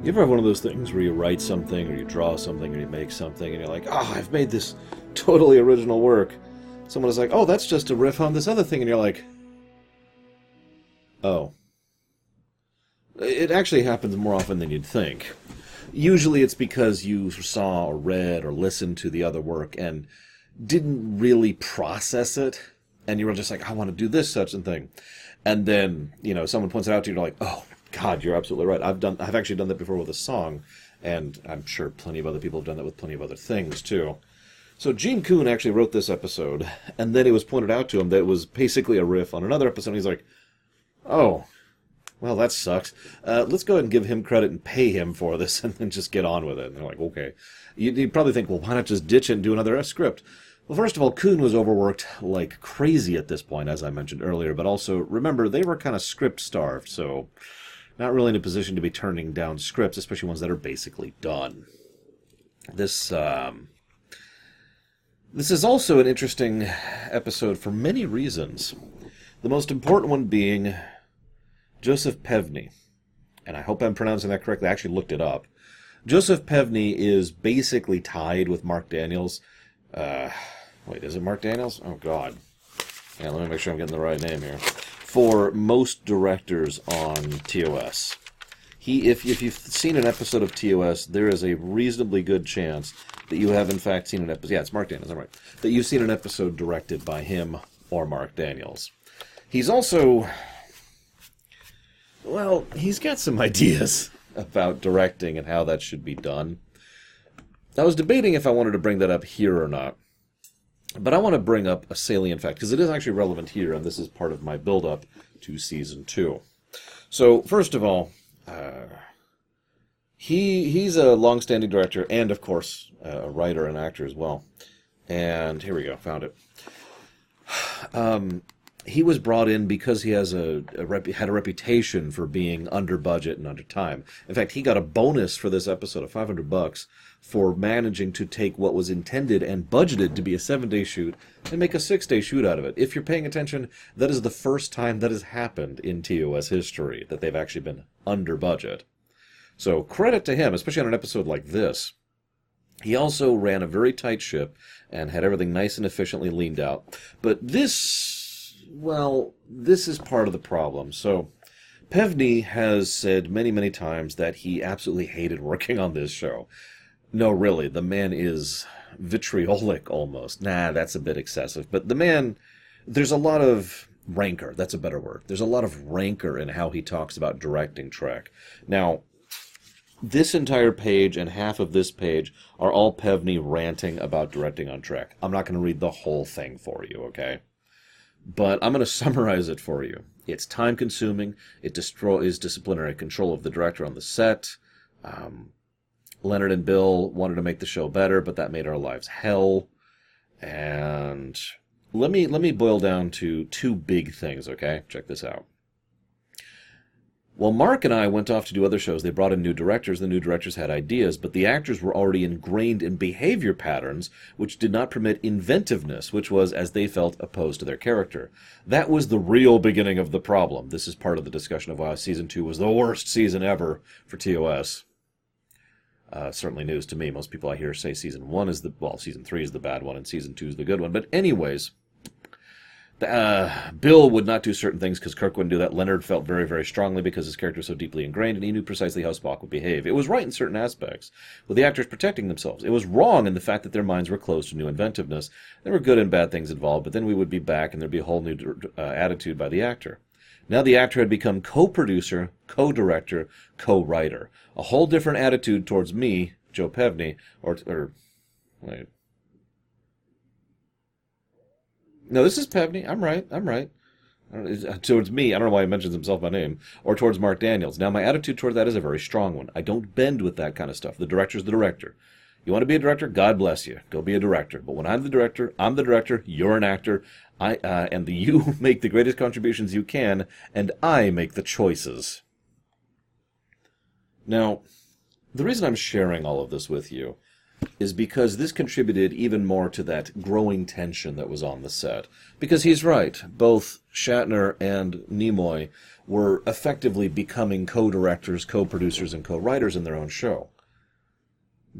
You ever have one of those things where you write something or you draw something or you make something and you're like, oh, I've made this totally original work. Someone is like, oh, that's just a riff on this other thing, and you're like, oh. It actually happens more often than you'd think. Usually it's because you saw or read or listened to the other work and didn't really process it, and you were just like, I want to do this such and thing. And then, you know, someone points it out to you, and you're like, oh, God, you're absolutely right. I've done. I've actually done that before with a song, and I'm sure plenty of other people have done that with plenty of other things too. So Gene Coon actually wrote this episode, and then it was pointed out to him that it was basically a riff on another episode. And he's like, "Oh, well, that sucks. Uh, let's go ahead and give him credit and pay him for this, and then just get on with it." And they're like, "Okay." You'd, you'd probably think, "Well, why not just ditch it and do another script?" Well, first of all, Coon was overworked like crazy at this point, as I mentioned earlier. But also, remember, they were kind of script starved, so not really in a position to be turning down scripts, especially ones that are basically done. This um, this is also an interesting episode for many reasons. The most important one being Joseph Pevney, and I hope I'm pronouncing that correctly. I actually looked it up. Joseph Pevney is basically tied with Marc Daniels. Uh, wait, is it Marc Daniels? Oh God. Yeah, let me make sure I'm getting the right name here for most directors on TOS. He, if, if you've seen an episode of TOS, there is a reasonably good chance that you have in fact seen an episode. Yeah, it's Marc Daniels, I'm right. That you've seen an episode directed by him or Marc Daniels. He's also, well, he's got some ideas about directing and how that should be done. I was debating if I wanted to bring that up here or not. But I want to bring up a salient fact because it is actually relevant here, and this is part of my build up to season two. So, first of all, uh, he he's a long-standing director and, of course, a writer and actor as well. And here we go, found it. Um, he was brought in because he has a, a rep, had a reputation for being under budget and under time. In fact, he got a bonus for this episode of 500 bucks for managing to take what was intended and budgeted to be a 7-day shoot and make a 6-day shoot out of it. If you're paying attention, that is the first time that has happened in TOS history that they've actually been under budget. So, credit to him, especially on an episode like this. He also ran a very tight ship and had everything nice and efficiently leaned out. But this well, this is part of the problem. So, Pevney has said many, many times that he absolutely hated working on this show. No, really, the man is vitriolic almost. Nah, that's a bit excessive. But the man, there's a lot of rancor. That's a better word. There's a lot of rancor in how he talks about directing Trek. Now, this entire page and half of this page are all Pevney ranting about directing on Trek. I'm not going to read the whole thing for you, okay? but I'm going to summarize it for you. It's time consuming. It destroys disciplinary control of the director on the set. Um, Leonard and Bill wanted to make the show better, but that made our lives hell. And let me let me boil down to two big things. Okay, check this out. Well, Marc and I went off to do other shows. They brought in new directors. The new directors had ideas, but the actors were already ingrained in behavior patterns which did not permit inventiveness, which was, as they felt, opposed to their character. That was the real beginning of the problem. This is part of the discussion of why season two was the worst season ever for TOS. Uh, certainly news to me. Most people I hear say season one is the well, season three is the bad one, and season two is the good one. But anyways, uh, Bill would not do certain things because Kirk wouldn't do that. Leonard felt very, very strongly because his character was so deeply ingrained, and he knew precisely how Spock would behave. It was right in certain aspects, with the actors protecting themselves. It was wrong in the fact that their minds were closed to new inventiveness. There were good and bad things involved, but then we would be back, and there'd be a whole new uh, attitude by the actor. Now the actor had become co-producer, co-director, co-writer. A whole different attitude towards me, Joe Pevney, or, or wait, no, this is Pevney. I'm right. I'm right. Uh, towards me, I don't know why he mentions himself by name, or towards Marc Daniels. Now, my attitude toward that is a very strong one. I don't bend with that kind of stuff. The director's the director. You want to be a director? God bless you. Go be a director. But when I'm the director, I'm the director. You're an actor. I uh, and the, you make the greatest contributions you can, and I make the choices. Now, the reason I'm sharing all of this with you is because this contributed even more to that growing tension that was on the set. Because he's right, both Shatner and Nimoy were effectively becoming co-directors, co-producers, and co-writers in their own show.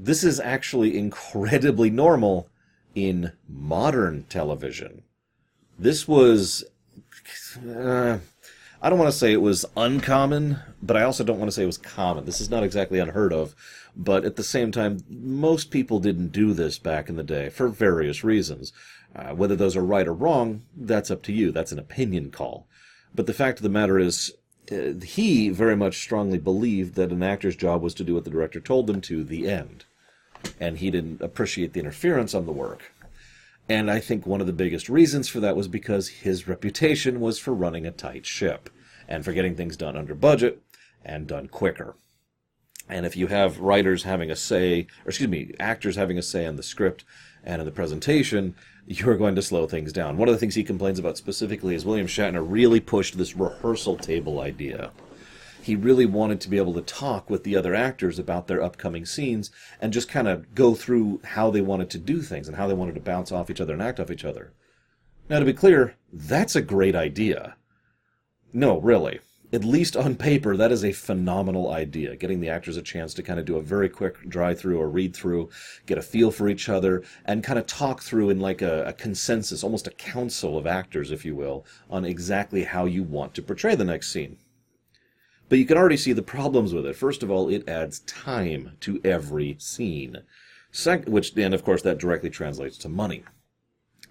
This is actually incredibly normal in modern television. This was. Uh, I don't want to say it was uncommon, but I also don't want to say it was common. This is not exactly unheard of, but at the same time, most people didn't do this back in the day for various reasons. Uh, whether those are right or wrong, that's up to you. That's an opinion call. But the fact of the matter is, uh, he very much strongly believed that an actor's job was to do what the director told them to, the end. And he didn't appreciate the interference on the work. And I think one of the biggest reasons for that was because his reputation was for running a tight ship and for getting things done under budget and done quicker. And if you have writers having a say, or excuse me, actors having a say in the script and in the presentation, you're going to slow things down. One of the things he complains about specifically is William Shatner really pushed this rehearsal table idea he really wanted to be able to talk with the other actors about their upcoming scenes and just kind of go through how they wanted to do things and how they wanted to bounce off each other and act off each other. Now, to be clear, that's a great idea. No, really. At least on paper, that is a phenomenal idea. Getting the actors a chance to kind of do a very quick dry through or read through, get a feel for each other, and kind of talk through in like a, a consensus, almost a council of actors, if you will, on exactly how you want to portray the next scene. But you can already see the problems with it. First of all, it adds time to every scene, Sec- which then, of course, that directly translates to money.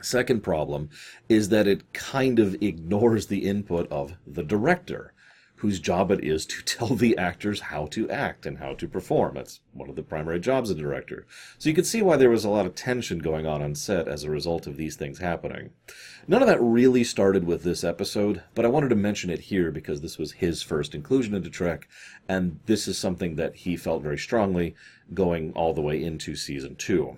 Second problem is that it kind of ignores the input of the director whose job it is to tell the actors how to act and how to perform. That's one of the primary jobs of the director. So you can see why there was a lot of tension going on on set as a result of these things happening. None of that really started with this episode, but I wanted to mention it here because this was his first inclusion into Trek, and this is something that he felt very strongly going all the way into season two.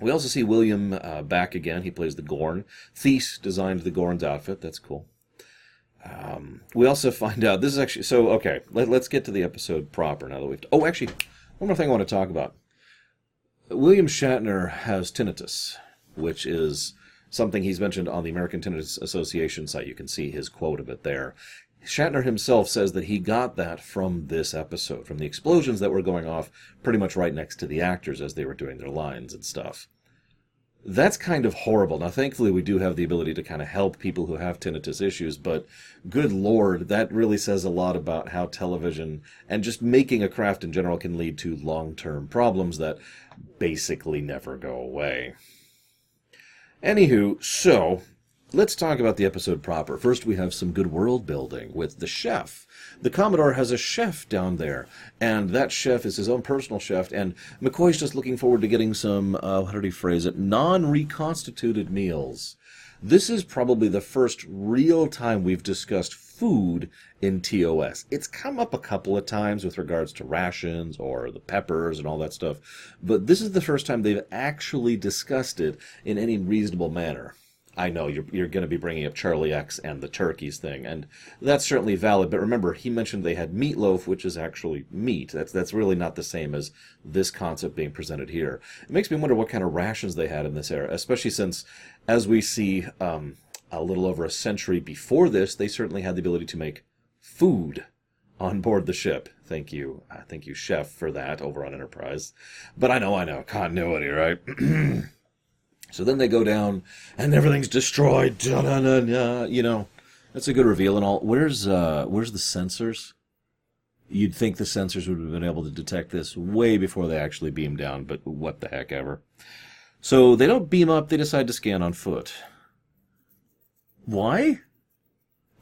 We also see William uh, back again. He plays the Gorn. Theiss designed the Gorn's outfit. That's cool. Um, we also find out this is actually so okay. Let, us get to the episode proper now that we've. Oh, actually, one more thing I want to talk about. William Shatner has tinnitus, which is something he's mentioned on the American Tinnitus Association site. You can see his quote of it there. Shatner himself says that he got that from this episode, from the explosions that were going off pretty much right next to the actors as they were doing their lines and stuff that's kind of horrible. Now, thankfully, we do have the ability to kind of help people who have tinnitus issues, but good lord, that really says a lot about how television and just making a craft in general can lead to long term problems that basically never go away. Anywho, so Let's talk about the episode proper. First, we have some good world building with the chef. The Commodore has a chef down there, and that chef is his own personal chef, and McCoy's just looking forward to getting some, uh, how did he phrase it, non reconstituted meals. This is probably the first real time we've discussed food in TOS. It's come up a couple of times with regards to rations or the peppers and all that stuff, but this is the first time they've actually discussed it in any reasonable manner. I know you're, you're going to be bringing up Charlie X and the turkeys thing, and that's certainly valid. But remember, he mentioned they had meatloaf, which is actually meat. That's that's really not the same as this concept being presented here. It makes me wonder what kind of rations they had in this era, especially since, as we see um, a little over a century before this, they certainly had the ability to make food on board the ship. Thank you, uh, thank you, chef, for that over on Enterprise. But I know, I know, continuity, right? So then they go down and everything's destroyed. You know, that's a good reveal and all. Where's uh, where's the sensors? You'd think the sensors would have been able to detect this way before they actually beam down, but what the heck ever. So they don't beam up, they decide to scan on foot. Why?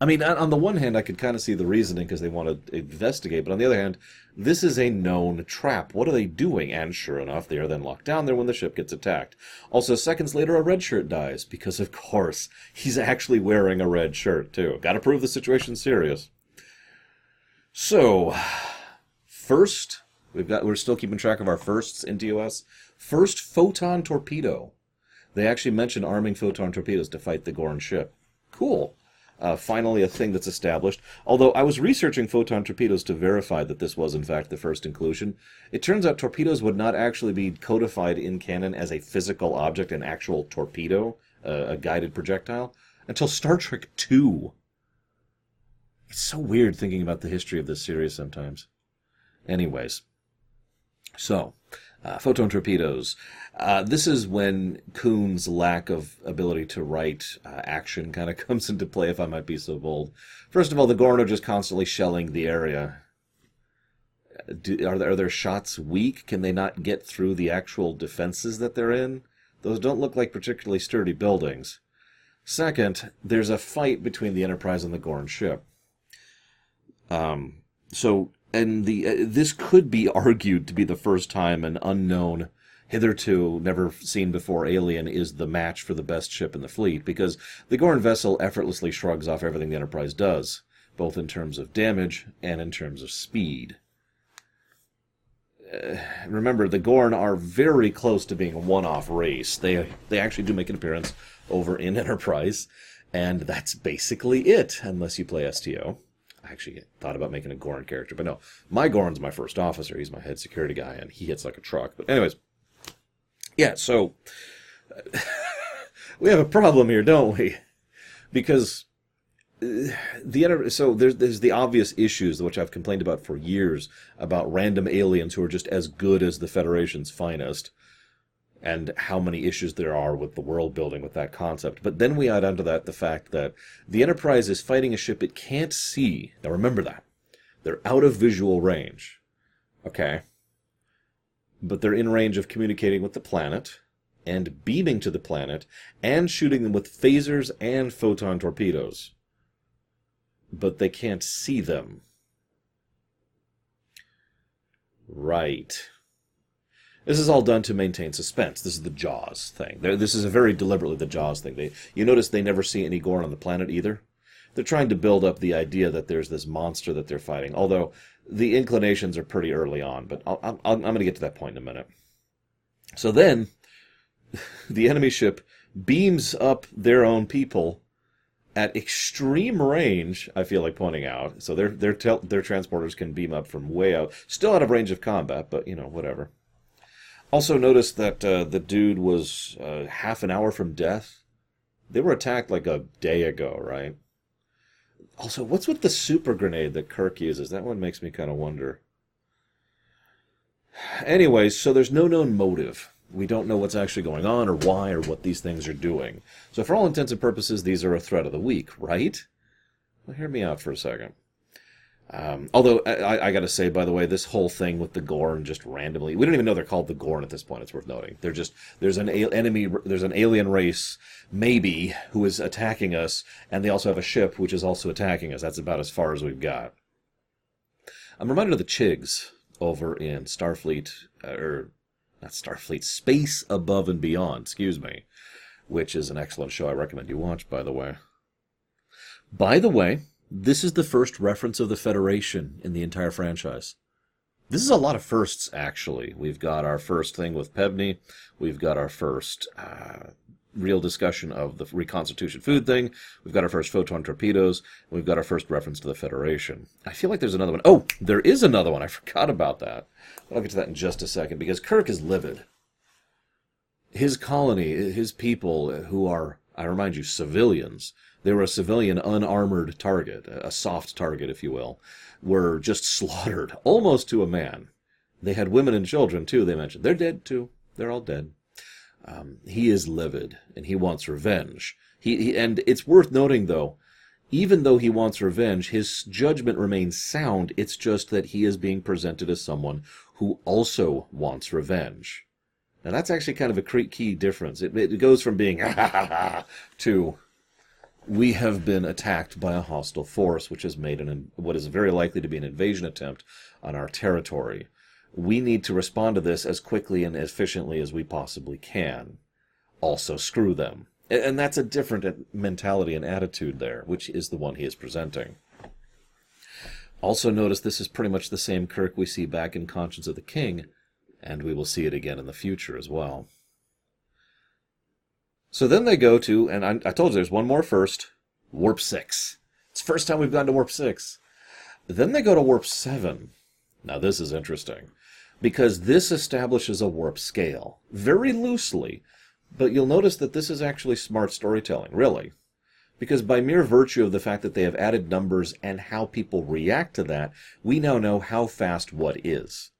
I mean, on the one hand, I could kind of see the reasoning because they want to investigate, but on the other hand, this is a known trap. What are they doing? And sure enough, they are then locked down there when the ship gets attacked. Also, seconds later, a red shirt dies because, of course, he's actually wearing a red shirt too. Got to prove the situation's serious. So, first, we've got we're still keeping track of our firsts in TOS. First, photon torpedo. They actually mention arming photon torpedoes to fight the Gorn ship. Cool. Uh, finally, a thing that's established. Although I was researching photon torpedoes to verify that this was, in fact, the first inclusion, it turns out torpedoes would not actually be codified in canon as a physical object, an actual torpedo, uh, a guided projectile, until Star Trek II. It's so weird thinking about the history of this series sometimes. Anyways, so uh, photon torpedoes. Uh, this is when Coon's lack of ability to write uh, action kind of comes into play, if I might be so bold. First of all, the Gorn are just constantly shelling the area. Do, are, there, are their shots weak? Can they not get through the actual defenses that they're in? Those don't look like particularly sturdy buildings. Second, there's a fight between the Enterprise and the Gorn ship. Um, so and the uh, this could be argued to be the first time an unknown hitherto never seen before alien is the match for the best ship in the fleet because the Gorn vessel effortlessly shrugs off everything the Enterprise does, both in terms of damage and in terms of speed. Uh, remember, the Gorn are very close to being a one-off race. They they actually do make an appearance over in Enterprise, and that's basically it, unless you play STO. I actually thought about making a Gorn character, but no. My Gorn's my first officer. He's my head security guy, and he hits like a truck. But anyways, yeah. So we have a problem here, don't we? Because uh, the so there's there's the obvious issues which I've complained about for years about random aliens who are just as good as the Federation's finest and how many issues there are with the world building with that concept. But then we add onto that the fact that the Enterprise is fighting a ship it can't see. Now remember that. They're out of visual range. Okay. But they're in range of communicating with the planet and beaming to the planet and shooting them with phasers and photon torpedoes. But they can't see them. Right. This is all done to maintain suspense. This is the Jaws thing. They're, this is a very deliberately the Jaws thing. They, you notice they never see any Gorn on the planet either. They're trying to build up the idea that there's this monster that they're fighting. Although the inclinations are pretty early on, but i am I'm going to get to that point in a minute. So then, the enemy ship beams up their own people at extreme range. I feel like pointing out. So their their tel- their transporters can beam up from way out, still out of range of combat, but you know whatever. Also noticed that uh, the dude was uh, half an hour from death. They were attacked like a day ago, right? Also, what's with the super grenade that Kirk uses? That one makes me kind of wonder. Anyways, so there's no known motive. We don't know what's actually going on or why or what these things are doing. So, for all intents and purposes, these are a threat of the week, right? Well, hear me out for a second. Um, although I, I got to say, by the way, this whole thing with the Gorn just randomly—we don't even know they're called the Gorn at this point. It's worth noting. They're just there's an enemy, there's an alien race, maybe, who is attacking us, and they also have a ship which is also attacking us. That's about as far as we've got. I'm reminded of the Chigs over in Starfleet, uh, or not Starfleet, Space Above and Beyond. Excuse me, which is an excellent show. I recommend you watch. By the way. By the way, this is the first reference of the Federation in the entire franchise. This is a lot of firsts, actually. We've got our first thing with Pevney. We've got our first uh, real discussion of the reconstitution food thing. We've got our first photon torpedoes. We've got our first reference to the Federation. I feel like there's another one. Oh, there is another one. I forgot about that. I'll get to that in just a second because Kirk is livid. His colony, his people, who are, I remind you, civilians, they were a civilian, unarmored target, a soft target, if you will, were just slaughtered almost to a man. They had women and children, too, they mentioned. They're dead, too. They're all dead. Um, he is livid, and he wants revenge. He, he, and it's worth noting, though, even though he wants revenge, his judgment remains sound. It's just that he is being presented as someone who also wants revenge. Now, that's actually kind of a key difference. It, it goes from being to we have been attacked by a hostile force, which has made an, what is very likely to be an invasion attempt on our territory. We need to respond to this as quickly and efficiently as we possibly can. Also, screw them. And that's a different mentality and attitude there, which is the one he is presenting. Also, notice this is pretty much the same Kirk we see back in Conscience of the King, and we will see it again in the future as well. So then they go to, and I, I told you there's one more first. Warp 6. It's the first time we've gone to Warp 6. Then they go to Warp 7. Now, this is interesting because this establishes a warp scale very loosely, but you'll notice that this is actually smart storytelling, really. Because by mere virtue of the fact that they have added numbers and how people react to that, we now know how fast what is.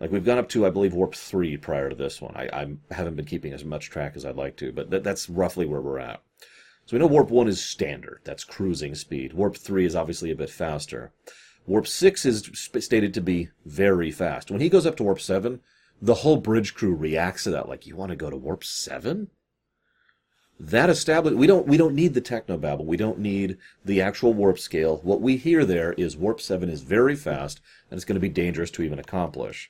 Like we've gone up to, I believe, warp three prior to this one. I, I haven't been keeping as much track as I'd like to, but that's roughly where we're at. So we know warp one is standard. That's cruising speed. Warp three is obviously a bit faster. Warp 6 is stated to be very fast. When he goes up to Warp 7, the whole bridge crew reacts to that like, you want to go to Warp 7? That established we don't we don't need the technobabble. We don't need the actual warp scale. What we hear there is warp 7 is very fast and it's going to be dangerous to even accomplish.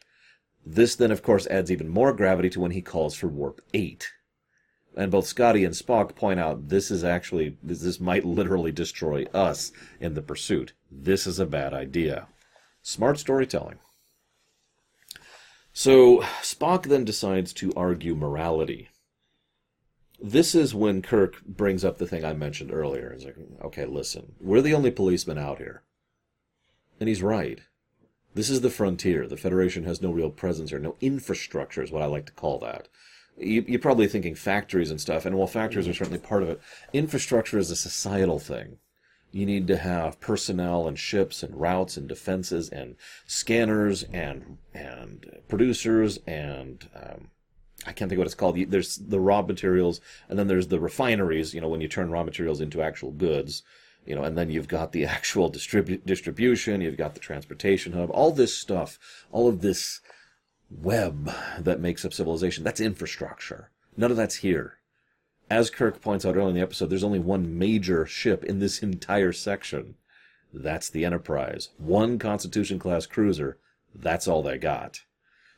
This then of course adds even more gravity to when he calls for warp 8 and both Scotty and Spock point out this is actually this, might literally destroy us in the pursuit. This is a bad idea. Smart storytelling. So Spock then decides to argue morality. This is when Kirk brings up the thing I mentioned earlier. He's like, okay, listen, we're the only policemen out here. And he's right. This is the frontier. The Federation has no real presence here. No infrastructure is what I like to call that. You, are probably thinking factories and stuff, and while factories are certainly part of it, infrastructure is a societal thing you need to have personnel and ships and routes and defenses and scanners and and producers and um, I can't think what it's called. There's the raw materials, and then there's the refineries. You know, when you turn raw materials into actual goods, you know, and then you've got the actual distribu- distribution. You've got the transportation hub. All this stuff, all of this web that makes up civilization. That's infrastructure. None of that's here as Kirk points out earlier in the episode, there's only one major ship in this entire section. That's the Enterprise. One Constitution class cruiser. That's all they got.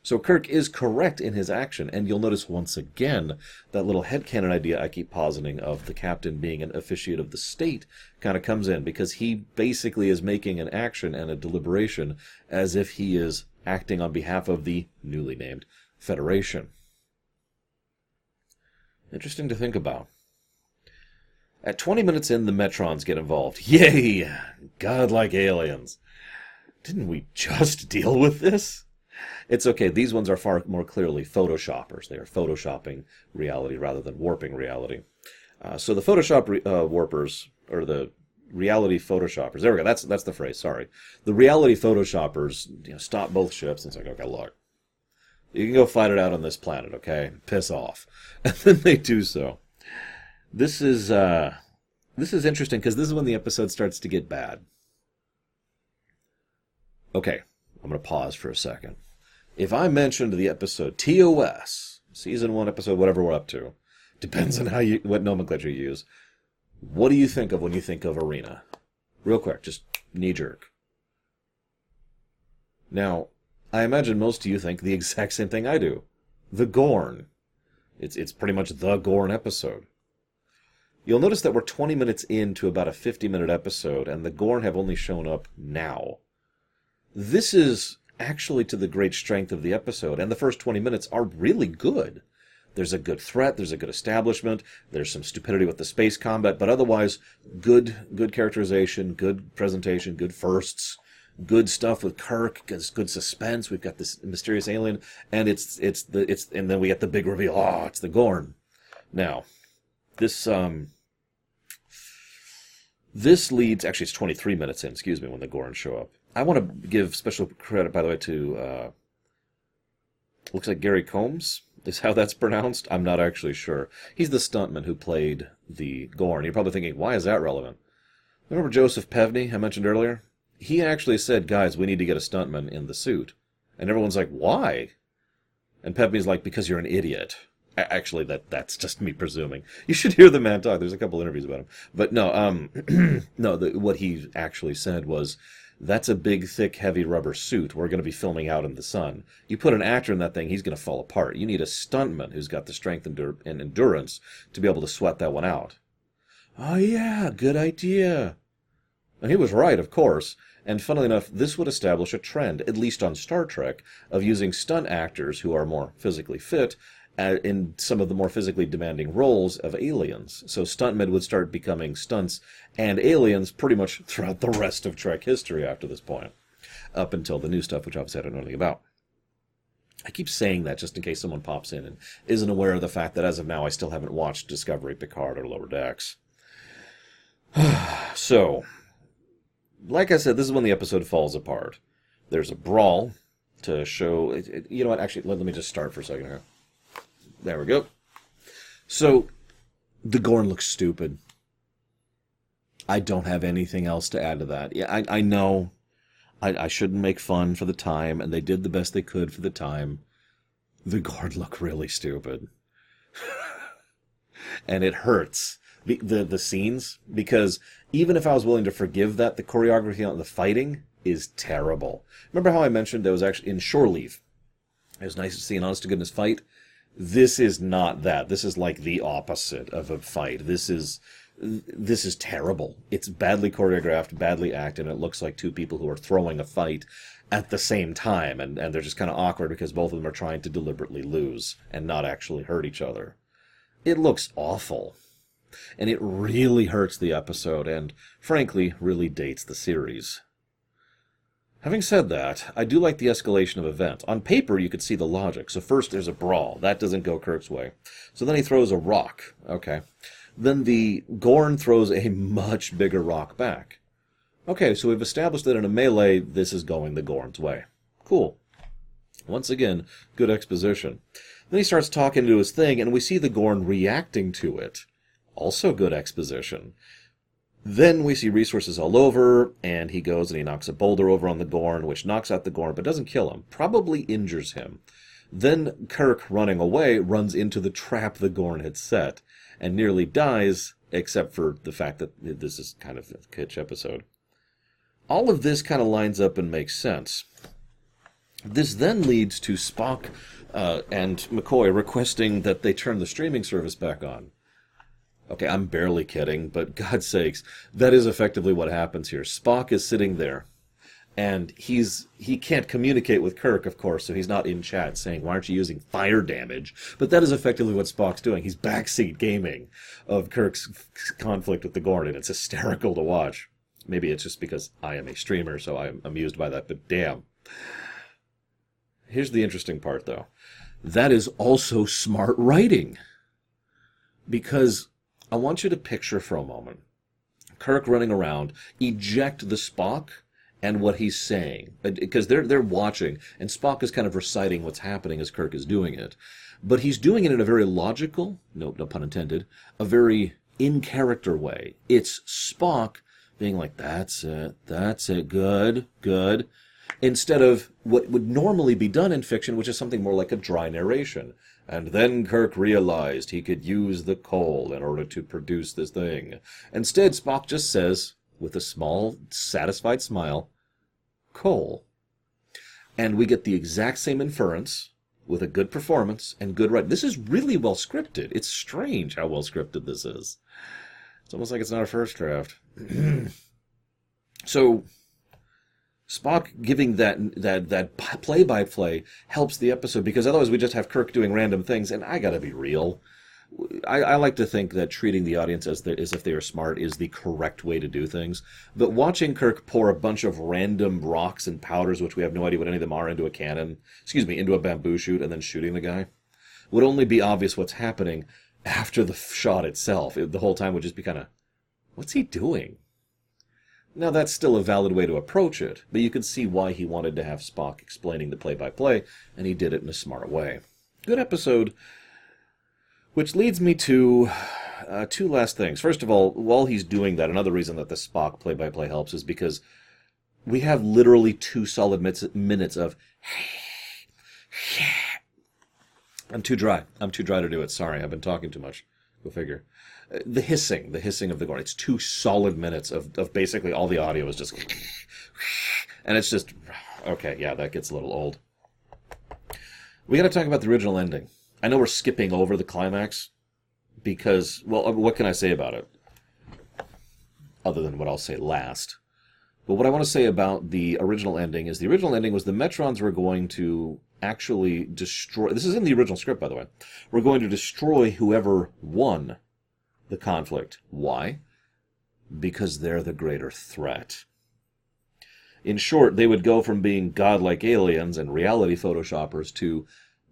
So Kirk is correct in his action, and you'll notice once again that little headcanon idea I keep positing of the captain being an officiate of the state kind of comes in because he basically is making an action and a deliberation as if he is acting on behalf of the newly named Federation. Interesting to think about. At 20 minutes in, the Metrons get involved. Yay! Godlike aliens. Didn't we just deal with this? It's okay. These ones are far more clearly photoshoppers. They are photoshopping reality rather than warping reality. Uh, so the Photoshop re- uh, warpers, or the reality photoshoppers, there we go. That's that's the phrase. Sorry, the reality photoshoppers you know, stop both ships and it's like, okay, look, you can go fight it out on this planet, okay? Piss off. And then they do so. This is uh this is interesting because this is when the episode starts to get bad. Okay, I'm going to pause for a second. If I mentioned the episode TOS, season 1 episode whatever we're up to, depends on how you what nomenclature you use. What do you think of when you think of arena? Real quick, just knee jerk. Now, I imagine most of you think the exact same thing I do. The Gorn. It's, it's pretty much the Gorn episode. You'll notice that we're 20 minutes into about a 50 minute episode, and the Gorn have only shown up now. This is actually to the great strength of the episode, and the first 20 minutes are really good. There's a good threat, there's a good establishment, there's some stupidity with the space combat, but otherwise, good good characterization, good presentation, good firsts good stuff with Kirk, good, suspense. We've got this mysterious alien, and it's it's the it's and then we get the big reveal. Oh, it's the Gorn. Now, this um this leads actually it's 23 minutes in. Excuse me, when the Gorn show up. I want to give special credit, by the way, to uh, looks like Gary Combs is how that's pronounced. I'm not actually sure. He's the stuntman who played the Gorn. You're probably thinking, why is that relevant? Remember Joseph Pevney I mentioned earlier? he actually said, guys, we need to get a stuntman in the suit. And everyone's like, why? And Pevney's like, because you're an idiot. Actually, that that's just me presuming. You should hear the man talk. There's a couple interviews about him, but no, um, no. The, what he actually said was, "That's a big, thick, heavy rubber suit. We're going to be filming out in the sun. You put an actor in that thing, he's going to fall apart. You need a stuntman who's got the strength and, endurance to be able to sweat that one out." Oh yeah, good idea. And he was right, of course. And funnily enough, this would establish a trend, at least on Star Trek, of using stunt actors who are more physically fit uh, in some of the more physically demanding roles of aliens. So stuntmen would start becoming stunts and aliens pretty much throughout the rest of Trek history after this point, up until the new stuff, which obviously I don't know anything about. I keep saying that just in case someone pops in and isn't aware of the fact that as of now I still haven't watched Discovery, Picard, or Lower Decks. so, like I said, this is when the episode falls apart. There's a brawl to show. You know what? Actually, let, let me just start for a second here. There we go. So, the Gorn looks stupid. I don't have anything else to add to that. Yeah, I, I know I, I shouldn't make fun for the time, and they did the best they could for the time. The Gorn look really stupid. and it hurts. The, the, the scenes, because even if I was willing to forgive that, the choreography on the fighting is terrible. Remember how I mentioned that was actually in Shore Leave? It was nice to see an honest to goodness fight. This is not that. This is like the opposite of a fight. This is this is terrible. It's badly choreographed, badly acted, and it looks like two people who are throwing a fight at the same time, and, and they're just kind of awkward because both of them are trying to deliberately lose and not actually hurt each other. It looks awful. And it really hurts the episode, and frankly, really dates the series. Having said that, I do like the escalation of events. On paper, you could see the logic. So first there's a brawl. That doesn't go Kirk's way. So then he throws a rock. Okay. Then the Gorn throws a much bigger rock back. Okay, so we've established that in a melee, this is going the Gorn's way. Cool. Once again, good exposition. Then he starts talking to his thing, and we see the Gorn reacting to it. Also good exposition. Then we see resources all over, and he goes and he knocks a boulder over on the Gorn, which knocks out the Gorn but doesn't kill him, probably injures him. Then Kirk, running away, runs into the trap the Gorn had set and nearly dies, except for the fact that this is kind of a kitsch episode. All of this kind of lines up and makes sense. This then leads to Spock uh, and McCoy requesting that they turn the streaming service back on. Okay, I'm barely kidding, but God's sakes, that is effectively what happens here. Spock is sitting there and he's he can't communicate with Kirk, of course, so he's not in chat saying, "Why aren't you using fire damage?" But that is effectively what Spock's doing. He's backseat gaming of Kirk's conflict with the Gorn, and it's hysterical to watch. Maybe it's just because I am a streamer, so I'm amused by that. But damn. Here's the interesting part, though. That is also smart writing, because I want you to picture for a moment Kirk running around, eject the Spock and what he's saying uh, because they're they're watching and Spock is kind of reciting what's happening as Kirk is doing it. But he's doing it in a very logical no no pun intended a very in character way. It's Spock being like that's it that's it good good instead of what would normally be done in fiction which is something more like a dry narration and then Kirk realized he could use the coal in order to produce this thing instead Spock just says with a small, satisfied smile, coal. And we get the exact same inference with a good performance and good writing. This is really well scripted. It's strange how well scripted this is. It's almost like it's not a first draft. so Spock giving that that that play by play helps the episode because otherwise we just have Kirk doing random things and I got to be real. I, I, like to think that treating the audience as, the, as if they are smart is the correct way to do things. But watching Kirk pour a bunch of random rocks and powders, which we have no idea what any of them are, into a cannon, excuse me, into a bamboo shoot, and then shooting the guy, would only be obvious what's happening after the shot itself. It, the whole time would just be kind of, what's he doing? Now, that's still a valid way to approach it, but you can see why he wanted to have Spock explaining the play by play, and he did it in a smart way. Good episode which leads me to uh, two last things. First of all, while he's doing that, another reason that the Spock play by play helps is because we have literally two solid minutes of. I'm too dry. I'm too dry to do it. Sorry, I've been talking too much. Go figure. Uh, the hissing, the hissing of the Gorn. It's two solid minutes of, of basically all the audio is just. And it's just. Okay, yeah, that gets a little old. We got to talk about the original ending. I know we're skipping over the climax because, well, uh, what can I say about it? Other than what I'll say last. But what I want to say about the original ending is the original ending was the Metrons were going to actually destroy. This is in the original script, by the way. We're going to destroy whoever won the conflict. Why? Because they're the greater threat. In short, they would go from being godlike aliens and reality photoshoppers to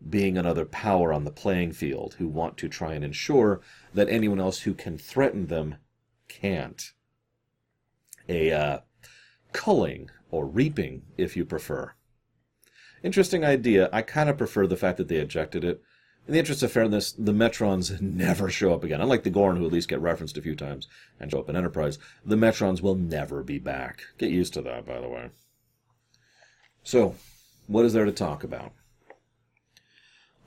being another power on the playing field who want to try and ensure that anyone else who can threaten them can't. A uh, culling or reaping, if you prefer. Interesting idea. I kind of prefer the fact that they ejected it. In the interest of fairness, the Metrons never show up again. Unlike the Gorn, who at least get referenced a few times and show up in Enterprise, the Metrons will never be back. Get used to that, by the way. So, what is there to talk about?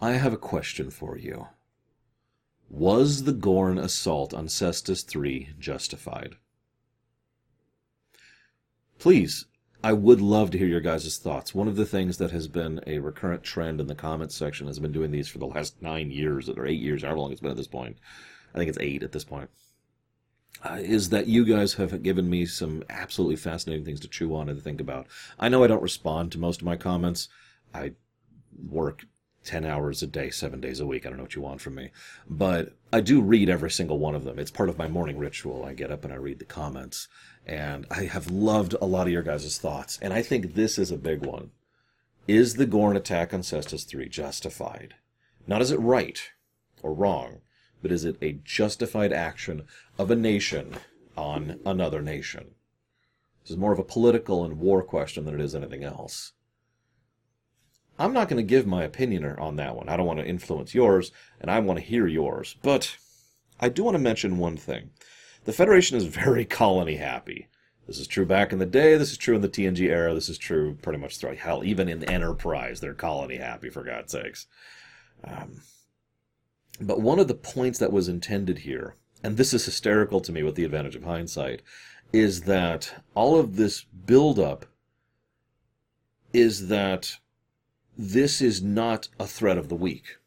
I have a question for you. Was the Gorn assault on Cestus 3 justified? Please, I would love to hear your guys' thoughts. One of the things that has been a recurrent trend in the comments section has been doing these for the last nine years, or eight years, however long it's been at this point. I think it's eight at this point. Uh, is that you guys have given me some absolutely fascinating things to chew on and to think about. I know I don't respond to most of my comments. I work 10 hours a day, seven days a week. I don't know what you want from me. But I do read every single one of them. It's part of my morning ritual. I get up and I read the comments. And I have loved a lot of your guys' thoughts. And I think this is a big one. Is the Gorn attack on Cestus 3 justified? Not is it right or wrong, but is it a justified action of a nation on another nation? This is more of a political and war question than it is anything else. I'm not going to give my opinion on that one. I don't want to influence yours, and I want to hear yours. But I do want to mention one thing. The Federation is very colony happy. This is true back in the day. This is true in the TNG era. This is true pretty much throughout hell. Even in Enterprise, they're colony happy, for God's sakes. Um, but one of the points that was intended here, and this is hysterical to me with the advantage of hindsight, is that all of this buildup is that this is not a threat of the week.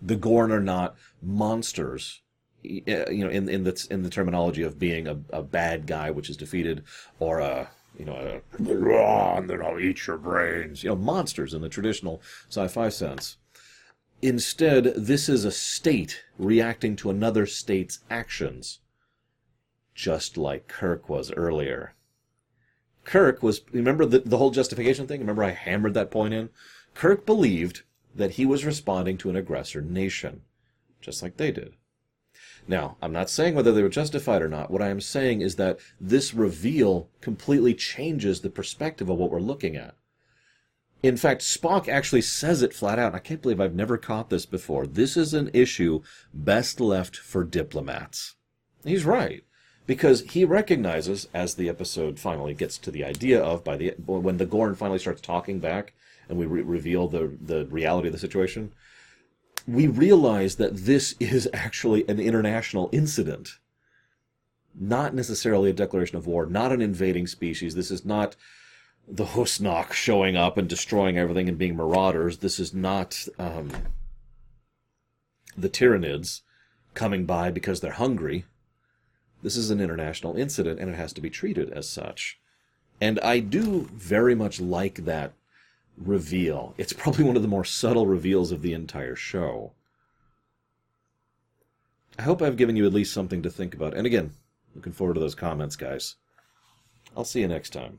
The Gorn are not monsters, you know, in in the in the terminology of being a, a bad guy which is defeated, or a you know, a, and then I'll eat your brains. You know, monsters in the traditional sci-fi sense. Instead, this is a state reacting to another state's actions, just like Kirk was earlier. Kirk was remember the the whole justification thing. Remember I hammered that point in. Kirk believed that he was responding to an aggressor nation, just like they did. Now, I'm not saying whether they were justified or not. What I am saying is that this reveal completely changes the perspective of what we're looking at. In fact, Spock actually says it flat out. I can't believe I've never caught this before. This is an issue best left for diplomats. He's right. Because he recognizes, as the episode finally gets to the idea of, by the when the Gorn finally starts talking back, and we re- reveal the the reality of the situation, we realize that this is actually an international incident, not necessarily a declaration of war, not an invading species. This is not the Husnock showing up and destroying everything and being marauders. This is not um, the Tyranids coming by because they're hungry. This is an international incident and it has to be treated as such. And I do very much like that reveal. It's probably one of the more subtle reveals of the entire show. I hope I've given you at least something to think about. And again, looking forward to those comments, guys. I'll see you next time.